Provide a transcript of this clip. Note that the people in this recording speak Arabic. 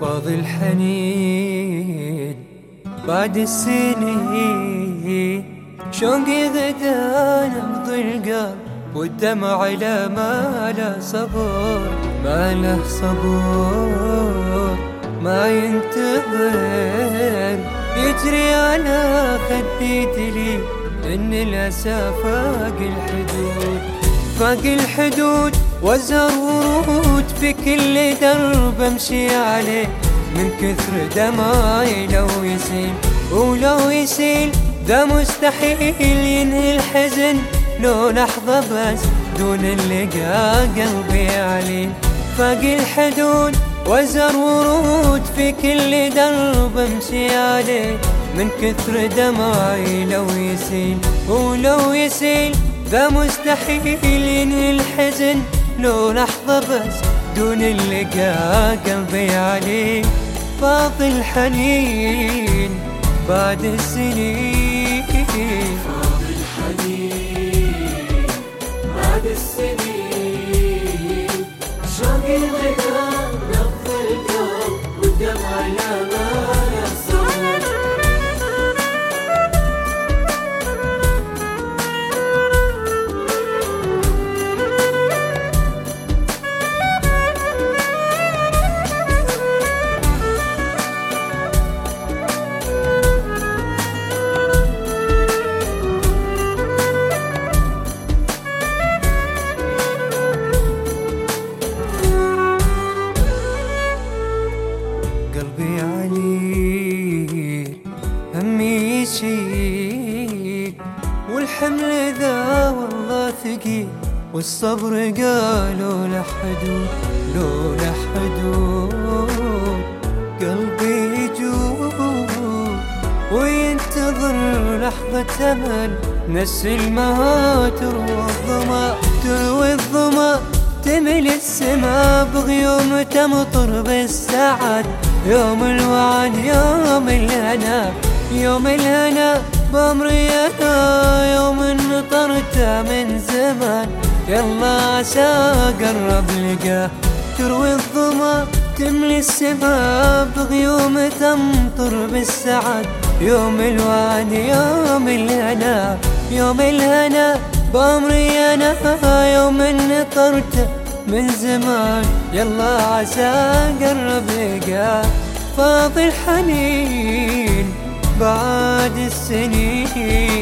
فاضل حنين بعد السنين. شوقي غدا نبض القلب والدمع لا ما له صبر ما له صبر. ما ينتظر يجري على خدي دليل إن الاسى فاق الحدود. فاق الحدود وزر ورود في كل درب امشي عليه من كثر دماي لو يسيل. ولو يسيل ده مستحيل ينهي الحزن لو لحظة بس دون اللقاء قلبي عليه. فاق الحدود وزر ورود في كل درب امشي عليه من كثر دمعي لو يسيل. ولو يسيل ذا مستحيل ينهي الحزن. لو لحظة بس دون اللقاء قلبي عليه فاضل حنين بعد السنين. فاضل حنين بعد السنين. شوقي الغدا والحمل ذا والله ثقيل والصبر قالوا له حدود لو له حدود قلبي يجوب وينتظر لحظة أمل. نس المها تروى الظما تروي الظما. تمل السما بغيوم تمطر بالسعد يوم الوعد يوم الهنا يوم الهنا. بأمري أنا يوم نطرت من زمان. يلا عسى قرب لقاه تروي الظمأ تملي السما بغيوم تمطر بالسعد. يوم الوعد يوم الهنا. يوم الهنا بأمري أنا يوم نطرت من زمان. يلا عسى قرب لقاه فاضل حنين. بعد السنين فاضل